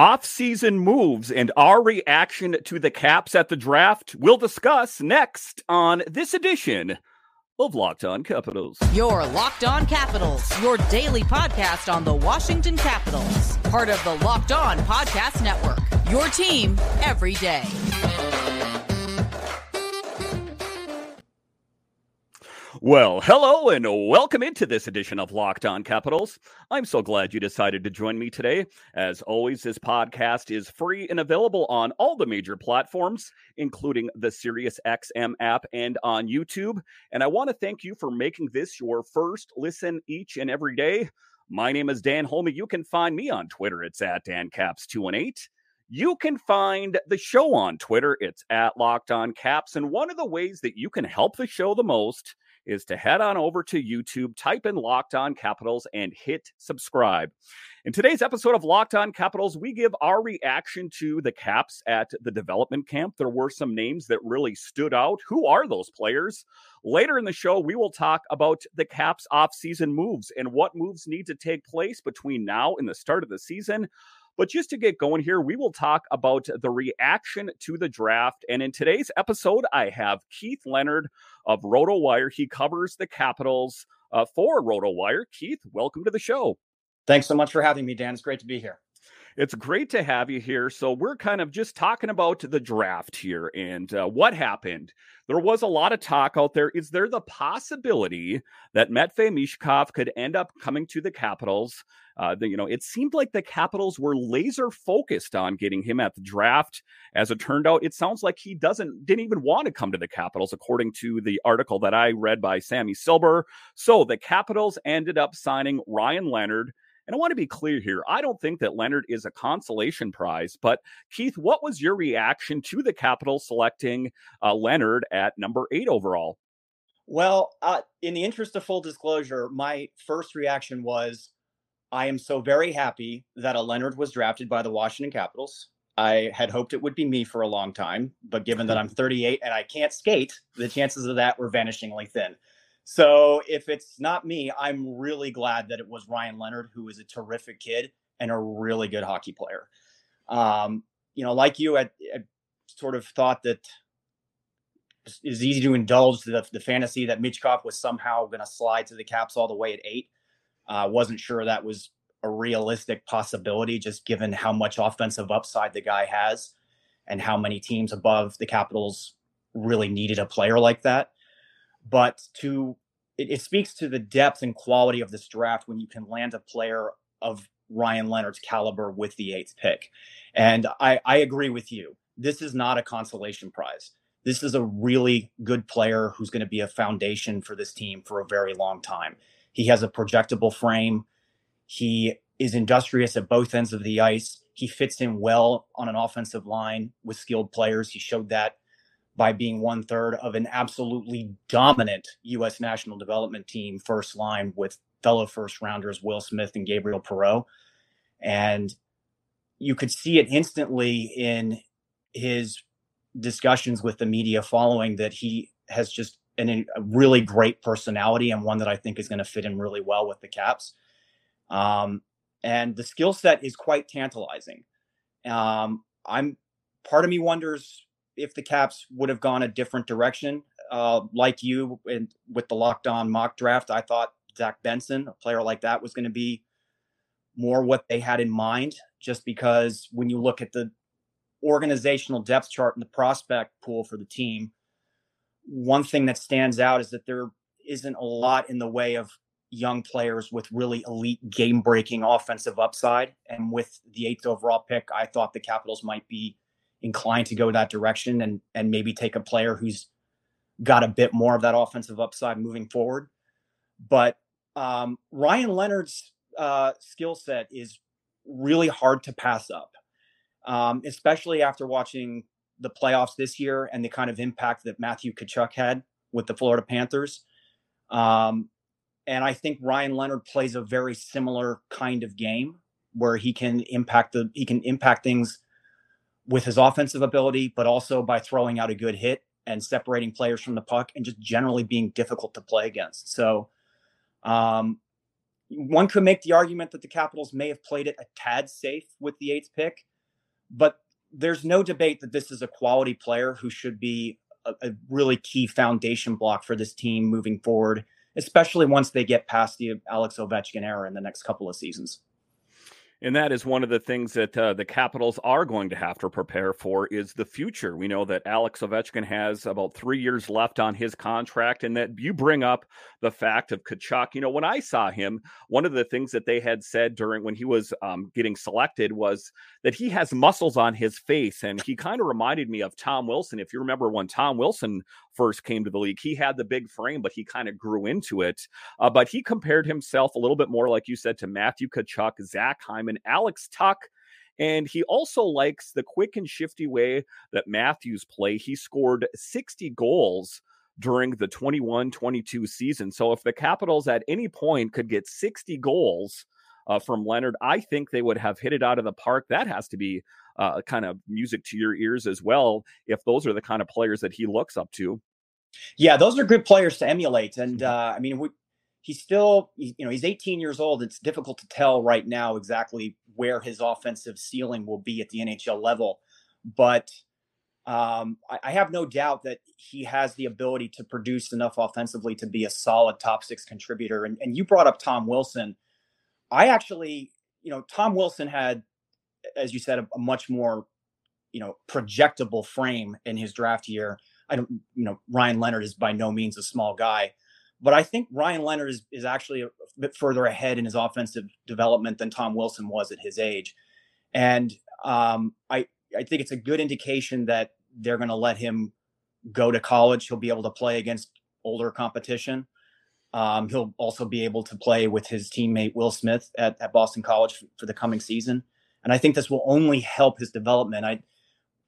off-season moves and our reaction to the Caps at the draft. We'll discuss next on this edition of Locked On Capitals. Your Locked On Capitals, your daily podcast on the Washington Capitals, part of the Locked On Podcast Network. Your team every day. Well, hello and welcome into this edition of Locked On Capitals. I'm so glad you decided to join me today. As always, this podcast is free and available on all the major platforms, including the SiriusXM app and on YouTube. And I want to thank you for making this your first listen each and every day. My name is Dan Holme. You can find me on Twitter. It's at DanCaps218. You can find the show on Twitter. It's at Locked On Caps. And one of the ways that you can help the show the most is to head on over to YouTube, type in Locked On Capitals, and hit subscribe. In today's episode of Locked On Capitals, we give our reaction to the Caps at the development camp. There were some names that really stood out. Who are those players? Later in the show, we will talk about the Caps offseason moves and what moves need to take place between now and the start of the season. But just to get going here, we will talk about the reaction to the draft. And in today's episode, I have Keith Leonard of RotoWire. He covers the Capitals uh, for RotoWire. Keith, welcome to the show. Thanks so much for having me, Dan. It's great to be here. It's great to have you here. So, we're kind of just talking about the draft here and uh, what happened. There was a lot of talk out there. Is there the possibility that Matvei Michkov could end up coming to the Capitals? Uh, the, you know, it seemed like the Capitals were laser focused on getting him at the draft. As it turned out, it sounds like he doesn't didn't even want to come to the Capitals, according to the article that I read by Sammi Silber. So the Capitals ended up signing Ryan Leonard. And I want to be clear here. I don't think that Leonard is a consolation prize, but Keith, what was your reaction to the Capitals selecting uh, Leonard at number eight overall? Well, uh, in the interest of full disclosure, my first reaction was I am so very happy that a Leonard was drafted by the Washington Capitals. I had hoped it would be me for a long time, but given that I'm 38 and I can't skate, the chances of that were vanishingly thin. So if it's not me, I'm really glad that it was Ryan Leonard, who is a terrific kid and a really good hockey player. Um, you know, like you, I, I sort of thought that it's easy to indulge the, the fantasy that Michkov was somehow going to slide to the Caps all the way at eight. I uh, wasn't sure that was a realistic possibility, just given how much offensive upside the guy has and how many teams above the Capitals really needed a player like that. But to it, it speaks to the depth and quality of this draft when you can land a player of Ryan Leonard's caliber with the eighth pick. And I, I agree with you. This is not a consolation prize. This is a really good player who's going to be a foundation for this team for a very long time. He has a projectable frame. He is industrious at both ends of the ice. He fits in well on an offensive line with skilled players. He showed that by being one third of an absolutely dominant U.S. national development team, first line with fellow first rounders Will Smith and Gabriel Perreault. And you could see it instantly in his discussions with the media following that he has just an, a really great personality and one that I think is going to fit in really well with the Caps. Um, and the skill set is quite tantalizing. Um, I'm part of me wonders if the Caps would have gone a different direction. Uh, like you, and with the locked on mock draft, I thought Zach Benson, a player like that, was going to be more what they had in mind. Just because when you look at the organizational depth chart and the prospect pool for the team, one thing that stands out is that there isn't a lot in the way of young players with really elite game breaking offensive upside. And with the eighth overall pick, I thought the Capitals might be inclined to go that direction and and maybe take a player who's got a bit more of that offensive upside moving forward. But um, Ryan Leonard's uh, skill set is really hard to pass up, um, especially after watching the playoffs this year and the kind of impact that Matthew Tkachuk had with the Florida Panthers. Um, and I think Ryan Leonard plays a very similar kind of game where he can impact the he can impact things with his offensive ability, but also by throwing out a good hit and separating players from the puck and just generally being difficult to play against. So um, one could make the argument that the Capitals may have played it a tad safe with the eighth pick but there's no debate that this is a quality player who should be a, a really key foundation block for this team moving forward, especially once they get past the Alex Ovechkin era in the next couple of seasons. And that is one of the things that uh, the Capitals are going to have to prepare for is the future. We know that Alex Ovechkin has about three years left on his contract, and that you bring up the fact of Tkachuk. You know, when I saw him, one of the things that they had said during when he was um, getting selected was that he has muscles on his face, and he kind of reminded me of Tom Wilson. If you remember when Tom Wilson first came to the league. He had the big frame, but he kind of grew into it. Uh, but he compared himself a little bit more, like you said, to Matthew Tkachuk, Zach Hyman, Alex Tuch. And he also likes the quick and shifty way that Matthews play. He scored 60 goals during the 21 22 season. So if the Capitals at any point could get 60 goals uh, from Leonard, I think they would have hit it out of the park. That has to be uh, kind of music to your ears as well, if those are the kind of players that he looks up to. Yeah, those are good players to emulate. And mm-hmm. uh, I mean, we, he's still, you know, he's 18 years old. It's difficult to tell right now exactly where his offensive ceiling will be at the NHL level. But um, I, I, have no doubt that he has the ability to produce enough offensively to be a solid top six contributor. And, and you brought up Tom Wilson. I actually, you know, Tom Wilson had, as you said, a, a much more, you know, projectable frame in his draft year. I don't, you know, Ryan Leonard is by no means a small guy, but I think Ryan Leonard is, is actually a bit further ahead in his offensive development than Tom Wilson was at his age. And um, I, I think it's a good indication that they're going to let him go to college. He'll be able to play against older competition. Um, he'll also be able to play with his teammate Will Smith at, at Boston College for the coming season. And I think this will only help his development. I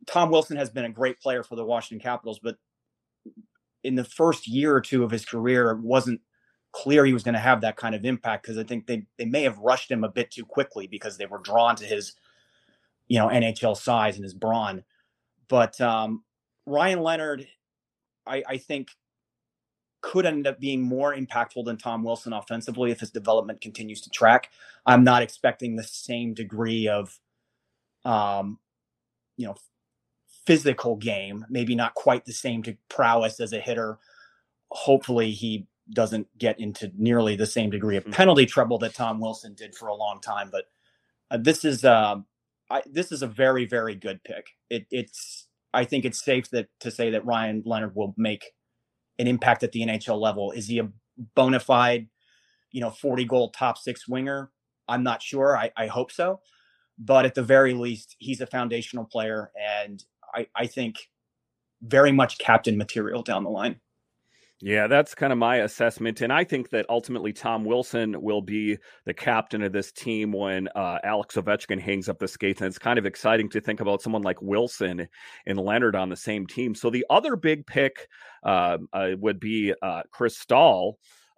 Tom Wilson has been a great player for the Washington Capitals, but in the first year or two of his career, it wasn't clear he was going to have that kind of impact because I think they they may have rushed him a bit too quickly because they were drawn to his, you know, NHL size and his brawn. But um, Ryan Leonard, I, I think, could end up being more impactful than Tom Wilson offensively if his development continues to track. I'm not expecting the same degree of, um, you know, physical game, maybe not quite the same to prowess as a hitter. Hopefully, he doesn't get into nearly the same degree of mm. penalty trouble that Tom Wilson did for a long time. But uh, this is uh, I, this is a very very good pick. It, it's I think it's safe that to say that Ryan Leonard will make an impact at the NHL level. Is he a bona fide, you know, 40 goal top six winger? I'm not sure. I, I hope so. But at the very least, he's a foundational player. And I, I think very much captain material down the line. Yeah, that's kind of my assessment. And I think that ultimately Tom Wilson will be the captain of this team when uh, Alex Ovechkin hangs up the skates. And it's kind of exciting to think about someone like Wilson and Leonard on the same team. So the other big pick uh, uh, would be uh, Cristall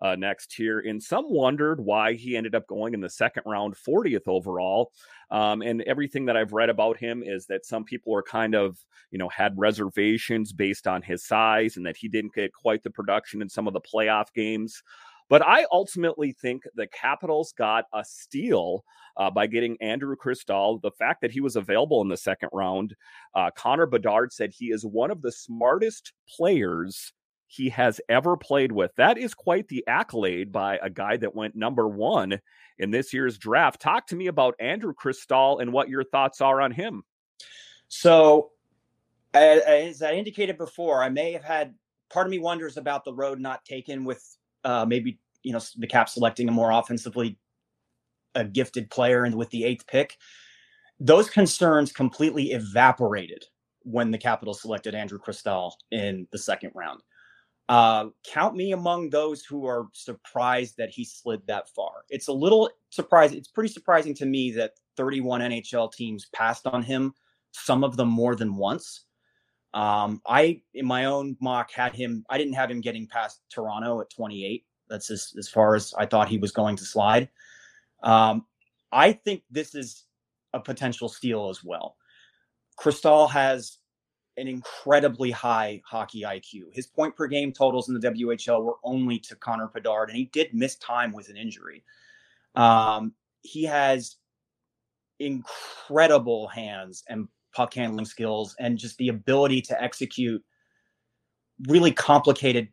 uh, next here. And some wondered why he ended up going in the second round, 40th overall. Um, and everything that I've read about him is that some people are kind of, you know, had reservations based on his size and that he didn't get quite the production in some of the playoff games. But I ultimately think the Capitals got a steal uh, by getting Andrew Cristall. The fact that he was available in the second round, uh, Connor Bedard said he is one of the smartest players he has ever played with. That is quite the accolade by a guy that went number one in this year's draft. Talk to me about Andrew Cristall and what your thoughts are on him. So, as I indicated before, I may have had part of me wonders about the road not taken with uh, maybe you know the Cap selecting a more offensively a gifted player and with the eighth pick. Those concerns completely evaporated when the Capitals selected Andrew Cristall in the second round. Uh, count me among those who are surprised that he slid that far. It's a little surprising. It's pretty surprising to me that 31 NHL teams passed on him, some of them more than once. Um, I, in my own mock, had him, I didn't have him getting past Toronto at 28. That's as, as far as I thought he was going to slide. Um, I think this is a potential steal as well. Cristall has an incredibly high hockey IQ. His point per game totals in the WHL were only to Connor Bedard, and he did miss time with an injury. Um, he has incredible hands and puck handling skills and just the ability to execute really complicated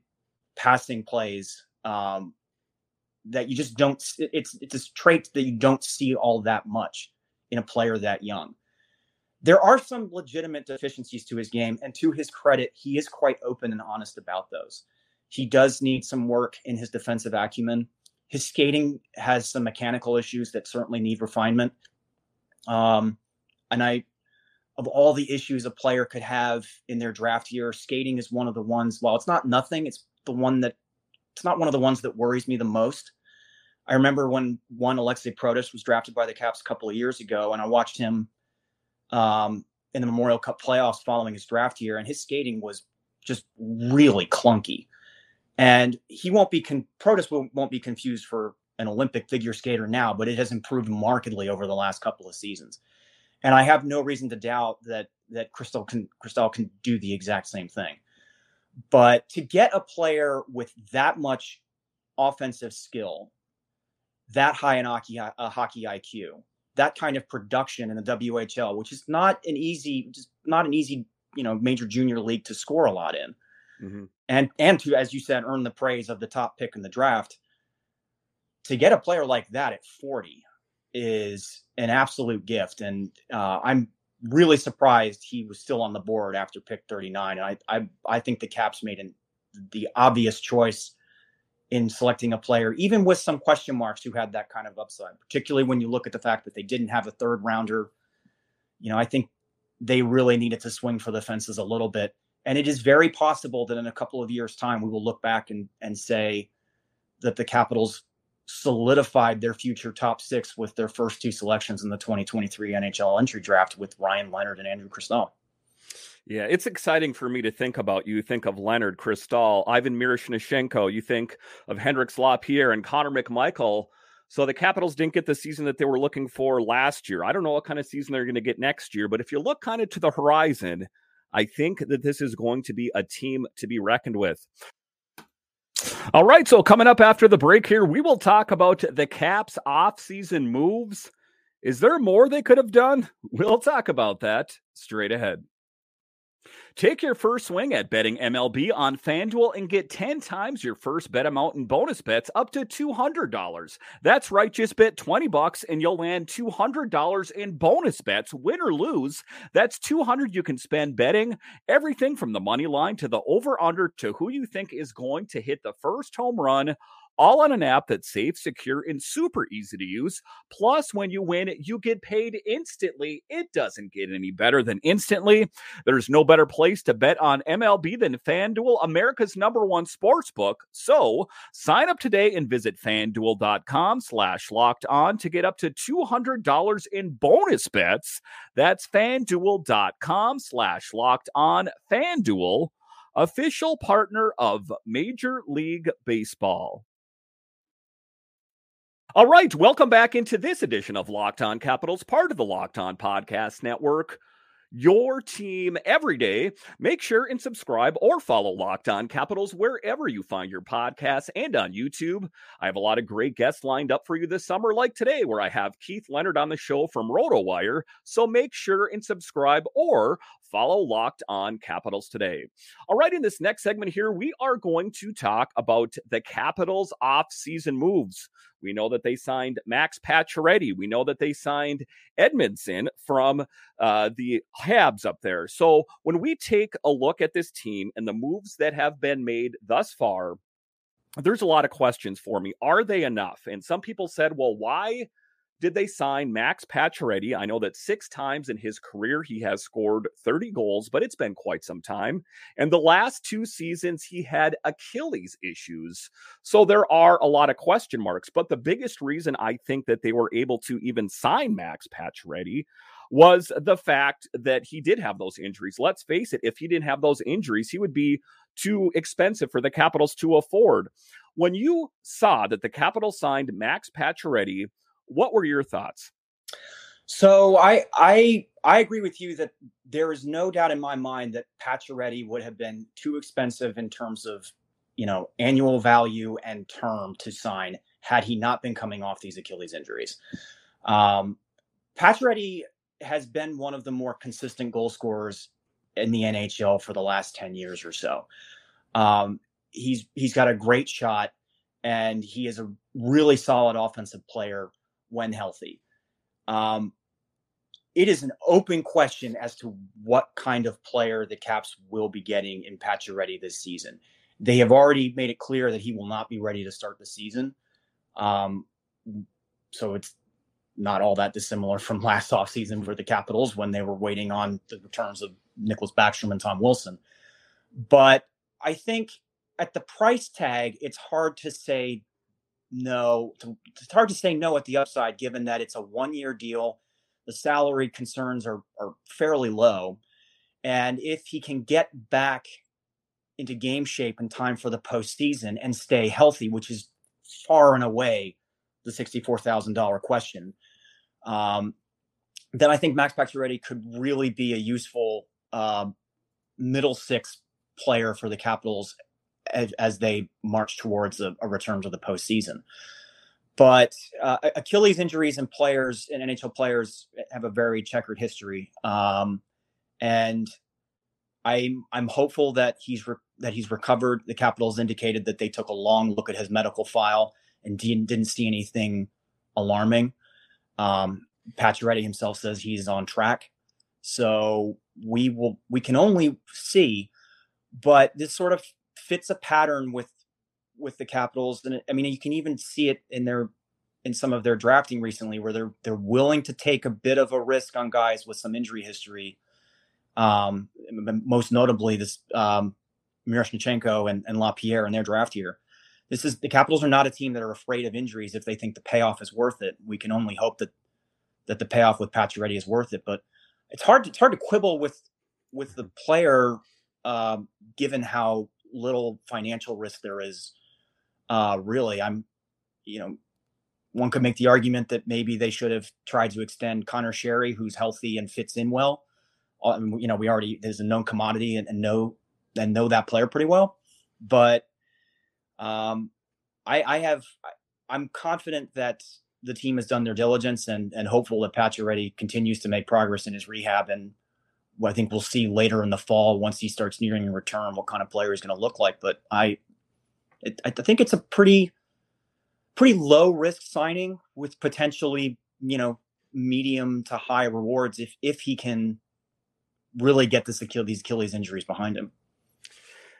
passing plays um, that you just don't it's it's a trait that you don't see all that much in a player that young there are some legitimate deficiencies to his game and to his credit he is quite open and honest about those. He does need some work in his defensive acumen. His skating has some mechanical issues that certainly need refinement. Um, and i of all the issues a player could have in their draft year skating is one of the ones while it's not nothing it's the one that it's not one of the ones that worries me the most. I remember when one Aliaksei Protas was drafted by the Caps a couple of years ago, and I watched him um, in the Memorial Cup playoffs following his draft year, and his skating was just really clunky. And he won't be con- Protas won't, be confused for an Olympic figure skater now, but it has improved markedly over the last couple of seasons. And I have no reason to doubt that that Cristall can Cristall can do the exact same thing. But to get a player with that much offensive skill, that high in hockey, uh, hockey IQ, that kind of production in the WHL, which is not an easy, just not an easy, you know, major junior league to score a lot in, mm-hmm. and and to, as you said, earn the praise of the top pick in the draft. To get a player like that at forty is an absolute gift, and uh, I'm really surprised he was still on the board after pick 39. And I I, I think the Caps made an, the obvious choice in selecting a player, even with some question marks who had that kind of upside, particularly when you look at the fact that they didn't have a third rounder. You know, I think they really needed to swing for the fences a little bit. And it is very possible that in a couple of years' time, we will look back and, and say that the Capitals solidified their future top six with their first two selections in the 2023 NHL entry draft with Ryan Leonard and Andrew Cristall. Yeah, it's exciting for me to think about. You think of Leonard Cristall, Ivan Miroshnichenko, you think of Hendrix Lapierre and Connor McMichael. So the Capitals didn't get the season that they were looking for last year. I don't know what kind of season they're going to get next year, but if you look kind of to the horizon, I think that this is going to be a team to be reckoned with. All right, so coming up after the break here, we will talk about the Caps off-season moves. Is there more they could have done? We'll talk about that straight ahead. Take your first swing at betting MLB on FanDuel and get 10 times your first bet amount in bonus bets up to $200. That's right, just bet 20 bucks and you'll land $200 in bonus bets, win or lose. That's 200 you can spend betting everything from the money line to the over under to who you think is going to hit the first home run all on an app that's safe, secure, and super easy to use. Plus, when you win, you get paid instantly. It doesn't get any better than instantly. There's no better place to bet on MLB than FanDuel, America's number one sports book. So sign up today and visit fanduel.com slash locked on to get up to $200 in bonus bets. That's fanduel.com slash locked on. FanDuel official partner of Major League Baseball. All right, welcome back into this edition of Locked On Capitals, part of the Locked On Podcast Network. Your team every day. Make sure and subscribe or follow Locked On Capitals wherever you find your podcasts and on YouTube. I have a lot of great guests lined up for you this summer, like today, where I have Keith Leonard on the show from RotoWire. So make sure and subscribe or follow Locked On Capitals today. All right, in this next segment here, we are going to talk about the Capitals off-season moves. We know that they signed Max Pacioretty. We know that they signed Edmundson from uh, the Habs up there. So when we take a look at this team and the moves that have been made thus far, there's a lot of questions for me. Are they enough? And some people said, well, why did they sign Max Pacioretty? I know that six times in his career he has scored 30 goals, but it's been quite some time. And the last two seasons he had Achilles issues. So there are a lot of question marks. But the biggest reason I think that they were able to even sign Max Pacioretty was the fact that he did have those injuries. Let's face it, if he didn't have those injuries, he would be too expensive for the Capitals to afford. When you saw that the Capitals signed Max Pacioretty what were your thoughts? So I I I agree with you that there is no doubt in my mind that Pacioretty would have been too expensive in terms of you know annual value and term to sign had he not been coming off these Achilles injuries. Um, Pacioretty has been one of the more consistent goal scorers in the NHL for the last 10 years or so. Um, he's he's got a great shot and he is a really solid offensive player when healthy. Um, it is an open question as to what kind of player the Caps will be getting in Pacioretty this season. They have already made it clear that he will not be ready to start the season. Um, so it's not all that dissimilar from last offseason for the Capitals when they were waiting on the returns of Nicklas Backstrom and Tom Wilson. But I think at the price tag, it's hard to say no. It's hard to say no at the upside, given that it's a one year deal. The salary concerns are, are fairly low. And if he can get back into game shape in time for the postseason and stay healthy, which is far and away the $64,000 question, um, then I think Max Pacioretty could really be a useful um, middle six player for the Capitals as, as they march towards a, a, return to the postseason. But uh, Achilles injuries and players and NHL players have a very checkered history, um, and I'm I'm hopeful that he's re- that he's recovered. The Capitals indicated that they took a long look at his medical file and didn't didn't see anything alarming. Um, Pacioretty himself says he's on track, so we will we can only see. But this sort of fits a pattern with with the Capitals, and I mean you can even see it in their in some of their drafting recently, where they're they're willing to take a bit of a risk on guys with some injury history. Um, most notably, this um, Miroshnichenko and, and Lapierre in their draft here. This is the Capitals are not a team that are afraid of injuries if they think the payoff is worth it. We can only hope that that the payoff with Pacioretty is worth it. But it's hard to, it's hard to quibble with with the player um, given how little financial risk there is. Uh, really, I'm you know one could make the argument that maybe they should have tried to extend Conor Sheary, who's healthy and fits in well. Um, you know, we already there's a known commodity and, and know and know that player pretty well. But um, I, I have I'm confident that the team has done their diligence and and hopeful that Pacioretty continues to make progress in his rehab and I think we'll see later in the fall once he starts nearing a return what kind of player he's going to look like. But I it, I think it's a pretty pretty low risk signing with potentially you know medium to high rewards if if he can really get this these Achilles injuries behind him.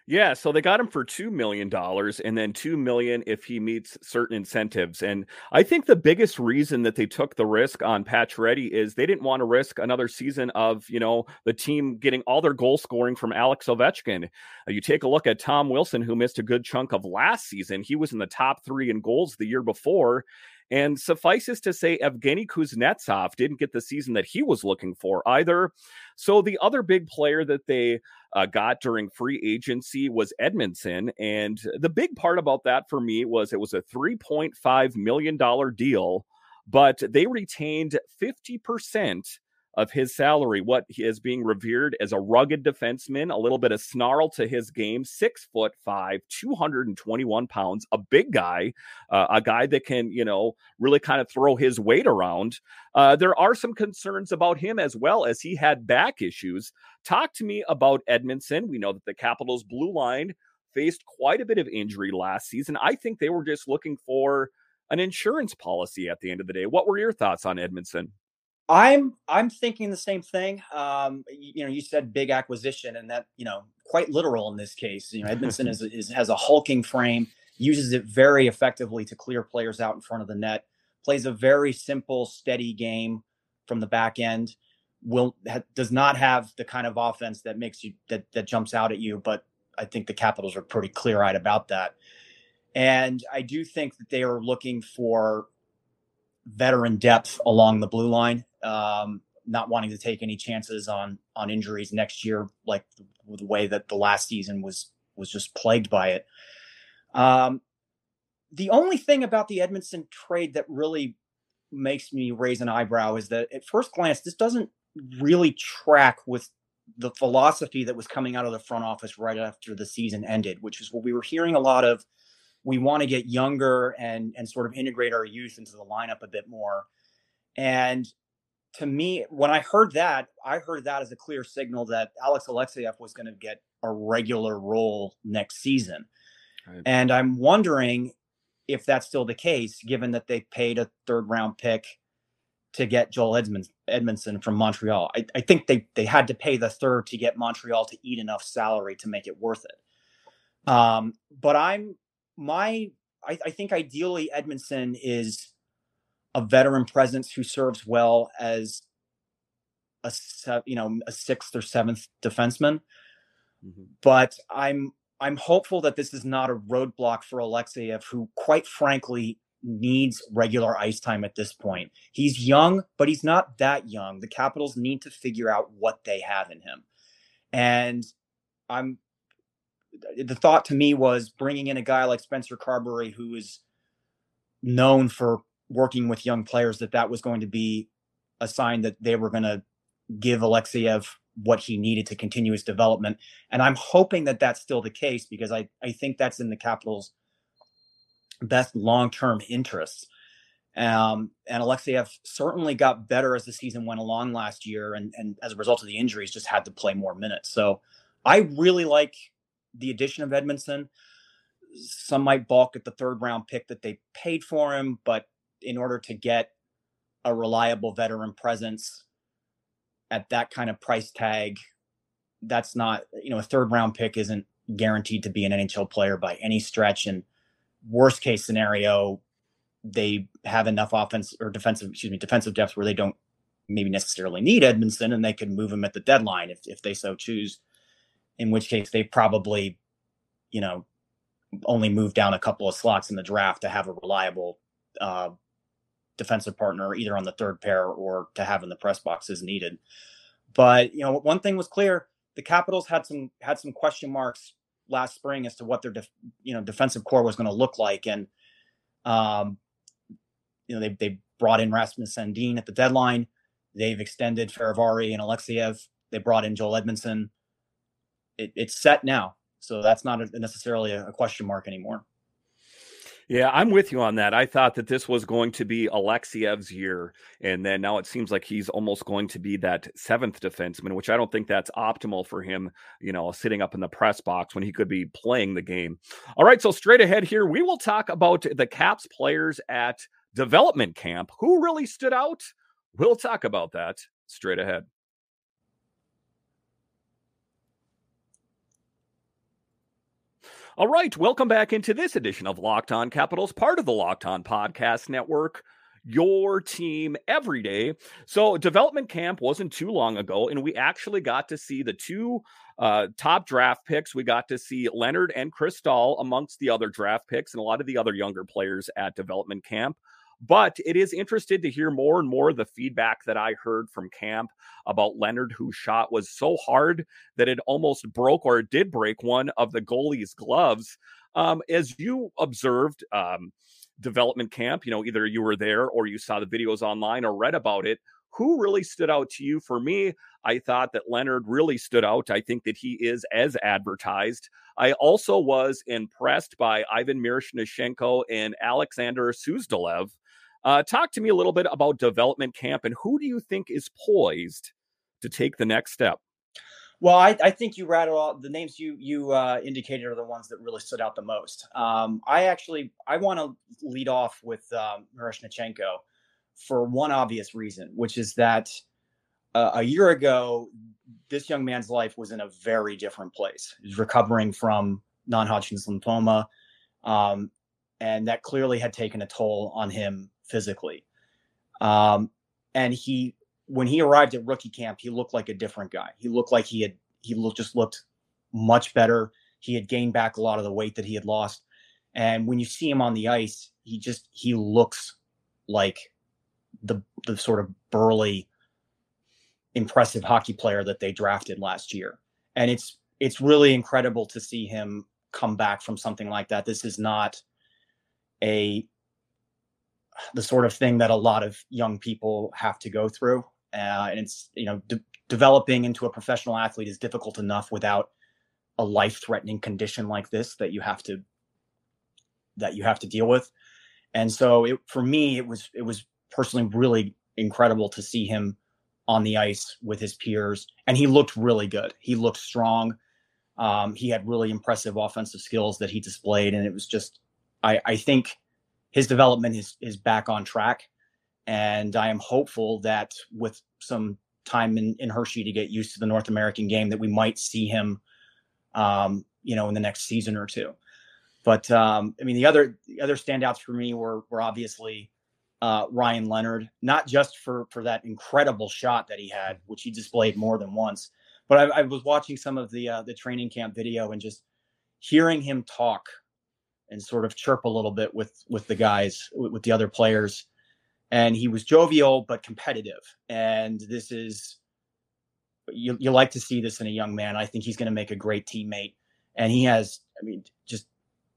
Yeah, so they got him for two million dollars, and then two million if he meets certain incentives. And I think the biggest reason that they took the risk on Pacioretty is they didn't want to risk another season of you know the team getting all their goal scoring from Alex Ovechkin. Uh, you take a look at Tom Wilson, who missed a good chunk of last season. He was in the top three in goals the year before, and suffices to say, Evgeny Kuznetsov didn't get the season that he was looking for either. So the other big player that they uh, got during free agency was Edmundson. And the big part about that for me was it was a $3.5 million deal, but they retained 50% of his salary, what is being revered as a rugged defenseman, a little bit of snarl to his game, six foot five, 221 pounds, a big guy, uh, a guy that can, you know, really kind of throw his weight around. Uh, there are some concerns about him as well as he had back issues. Talk to me about Edmundson. We know that the Capitals blue line faced quite a bit of injury last season. I think they were just looking for an insurance policy at the end of the day. What were your thoughts on Edmundson? I'm I'm thinking the same thing. Um, you, you, know, you said big acquisition, and that you know quite literal in this case. You know, Edmundson is, is has a hulking frame, uses it very effectively to clear players out in front of the net. Plays a very simple, steady game from the back end. Will ha, does not have the kind of offense that makes you that that jumps out at you. But I think the Capitals are pretty clear eyed about that. And I do think that they are looking for veteran depth along the blue line um, not wanting to take any chances on on injuries next year, like the, the way that the last season was was just plagued by it. Um, the only thing about the Edmundson trade that really makes me raise an eyebrow is that at first glance, this doesn't really track with the philosophy that was coming out of the front office right after the season ended, which is what we were hearing a lot of. We want to get younger and and sort of integrate our youth into the lineup a bit more. And to me, when I heard that, I heard that as a clear signal that Alex Alexeyev was going to get a regular role next season. Right. And I'm wondering if that's still the case, given that they paid a third round pick to get Joel Edmonds, Edmundson from Montreal. I, I, think they they had to pay the third to get Montreal to eat enough salary to make it worth it. Um, but I'm my I, I think ideally Edmundson is a veteran presence who serves well as a you know a sixth or seventh defenseman. Mm-hmm. But I'm I'm hopeful that this is not a roadblock for Alexeyev, who quite frankly needs regular ice time at this point. He's young, but he's not that young. The Capitals need to figure out what they have in him. And I'm the thought to me was bringing in a guy like Spencer Carbery, who is known for working with young players, that that was going to be a sign that they were going to give Alexeyev what he needed to continue his development. And I'm hoping that that's still the case because I, I think that's in the Capitals' best long term interests. Um, and Alexeyev certainly got better as the season went along last year, and, and as a result of the injuries, just had to play more minutes. So I really like the addition of Edmundson. Some might balk at the third round pick that they paid for him, but in order to get a reliable veteran presence at that kind of price tag, that's not, you know, a third round pick isn't guaranteed to be an NHL player by any stretch. And worst case scenario, they have enough offense or defensive, excuse me, defensive depth where they don't maybe necessarily need Edmundson and they can move him at the deadline if, if they so choose. In which case they probably, you know, only move down a couple of slots in the draft to have a reliable uh, defensive partner either on the third pair or to have in the press box as needed. But you know, one thing was clear: the Capitals had some had some question marks last spring as to what their def, you know defensive core was going to look like, and um, you know they they brought in Rasmus Sandin at the deadline. They've extended Fehérváry and Alexeyev. They brought in Joel Edmundson. It, it's set now, so that's not a, necessarily a question mark anymore. Yeah, I'm with you on that. I thought that this was going to be Alexeyev's year, and then now it seems like he's almost going to be that seventh defenseman, which I don't think that's optimal for him, you know, sitting up in the press box when he could be playing the game. All right, so straight ahead here, we will talk about the Caps players at development camp. Who really stood out? We'll talk about that straight ahead. All right, welcome back into this edition of Locked On Capitals, part of the Locked On Podcast Network. Your team every day. So, development camp wasn't too long ago, and we actually got to see the two uh, top draft picks. We got to see Leonard and Cristall amongst the other draft picks and a lot of the other younger players at development camp. But it is interested to hear more and more of the feedback that I heard from camp about Leonard, whose shot was so hard that it almost broke or did break one of the goalie's gloves. Um, as you observed, um, development camp, you know, either you were there or you saw the videos online or read about it. Who really stood out to you? For me, I thought that Leonard really stood out. I think that he is as advertised. I also was impressed by Ivan Miroshnichenko and Alexander Suzdalev. Uh, talk to me a little bit about development camp and who do you think is poised to take the next step? Well, I, I think you rattled all the names you you uh, indicated are the ones that really stood out the most. Um, I actually I want to lead off with um, for one obvious reason, which is that uh, a year ago, this young man's life was in a very different place. He's recovering from non-Hodgkin's lymphoma, um, and that clearly had taken a toll on him physically. Um, and he, when he arrived at rookie camp, he looked like a different guy. He looked like he had, he looked, just looked much better. He had gained back a lot of the weight that he had lost. And when you see him on the ice, he just, he looks like the, the sort of burly, impressive hockey player that they drafted last year. And it's, it's really incredible to see him come back from something like that. This is not a the sort of thing that a lot of young people have to go through. Uh, and it's, you know, de- developing into a professional athlete is difficult enough without a life threatening condition like this that you have to, that you have to deal with. And so it, for me, it was, it was personally really incredible to see him on the ice with his peers, and he looked really good. He looked strong. Um, he had really impressive offensive skills that he displayed, and it was just, I, I think his development is is back on track, and I am hopeful that with some time in, in Hershey to get used to the North American game, that we might see him, um, you know, in the next season or two. But um, I mean, the other the other standouts for me were were obviously uh, Ryan Leonard, not just for for that incredible shot that he had, which he displayed more than once, but I, I was watching some of the uh, the training camp video and just hearing him talk and sort of chirp a little bit with with the guys with, the other players, and he was jovial but competitive, and this is you, you like to see this in a young man. I think he's going to make a great teammate, and he has, I mean, just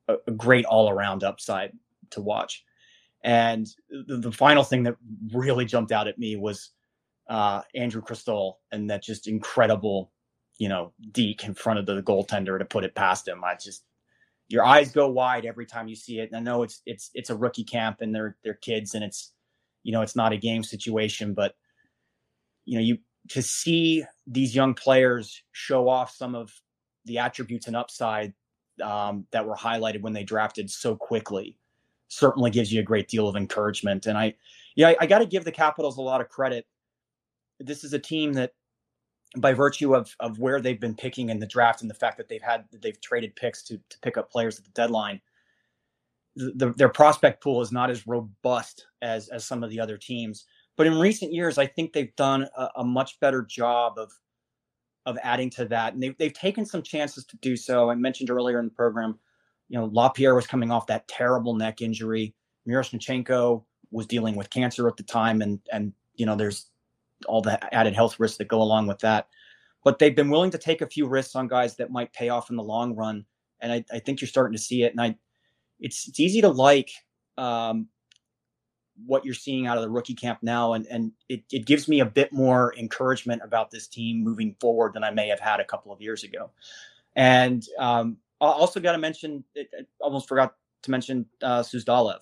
a, a great all around upside to watch. And the, the, final thing that really jumped out at me was uh, Andrew Cristall and that just incredible, you know, deke in front of the goaltender to put it past him. I just your eyes go wide every time you see it. And I know it's it's it's a rookie camp and they're they're kids and it's you know it's not a game situation, but you know you to see these young players show off some of the attributes and upside um, that were highlighted when they drafted so quickly certainly gives you a great deal of encouragement. And I, yeah, I, I got to give the Capitals a lot of credit. This is a team that, by virtue of of where they've been picking in the draft and the fact that they've had they've traded picks to to pick up players at the deadline, the, the, their prospect pool is not as robust as as some of the other teams. But in recent years, I think they've done a, a much better job of of adding to that. And they've, they've taken some chances to do so. I mentioned earlier in the program, you know, Lapierre was coming off that terrible neck injury. Miroshnichenko was dealing with cancer at the time. And, and, you know, there's all the added health risks that go along with that. But they've been willing to take a few risks on guys that might pay off in the long run. And I, I think you're starting to see it. And I, it's, it's easy to like, um, what you're seeing out of the rookie camp now, and and it, it gives me a bit more encouragement about this team moving forward than I may have had a couple of years ago. And um, I also got to mention, I almost forgot to mention uh, Suzdalev,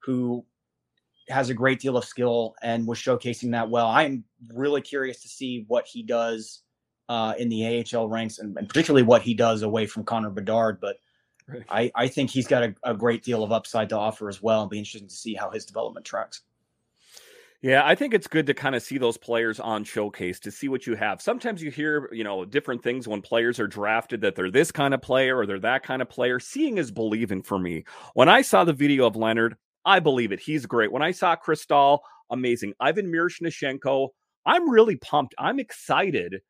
who has a great deal of skill and was showcasing that well. I'm really curious to see what he does uh, in the AHL ranks, and, and, particularly what he does away from Connor Bedard. But Right. I, I think he's got a, a great deal of upside to offer as well. It'll be interesting to see how his development tracks. Yeah, I think it's good to kind of see those players on showcase to see what you have. Sometimes you hear, you know, different things when players are drafted that they're this kind of player or they're that kind of player. Seeing is believing for me. When I saw the video of Leonard, I believe it. He's great. When I saw Cristall, amazing. Ivan Miroshnichenko, I'm really pumped. I'm excited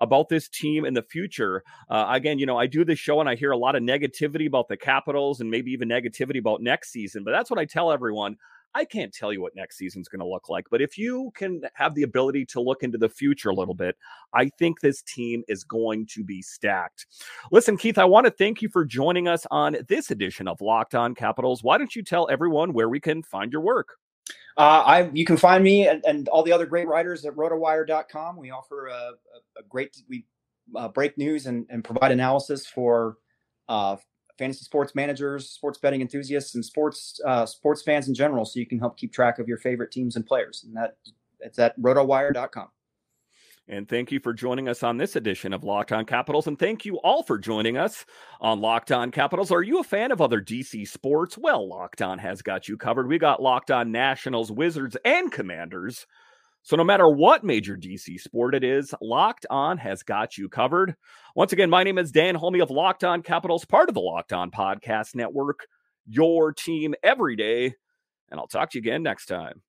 about this team in the future. Uh, again, you know, I do this show and I hear a lot of negativity about the Capitals and maybe even negativity about next season, but that's what I tell everyone. I can't tell you what next season's going to look like, but if you can have the ability to look into the future a little bit, I think this team is going to be stacked. Listen, Keith, I want to thank you for joining us on this edition of Locked On Capitals. Why don't you tell everyone where we can find your work? Uh, I you can find me and, and, all the other great writers at rotowire.com. We offer a, a, a great we uh, break news and, and provide analysis for uh, fantasy sports managers, sports betting enthusiasts, and sports uh, sports fans in general. So you can help keep track of your favorite teams and players. And that it's at rotowire.com. And thank you for joining us on this edition of Locked On Capitals. And thank you all for joining us on Locked On Capitals. Are you a fan of other DC sports? Well, Locked On has got you covered. We got Locked On Nationals, Wizards, and Commanders. So no matter what major DC sport it is, Locked On has got you covered. Once again, my name is Dan Holme of Locked On Capitals, part of the Locked On Podcast Network, your team every day. And I'll talk to you again next time.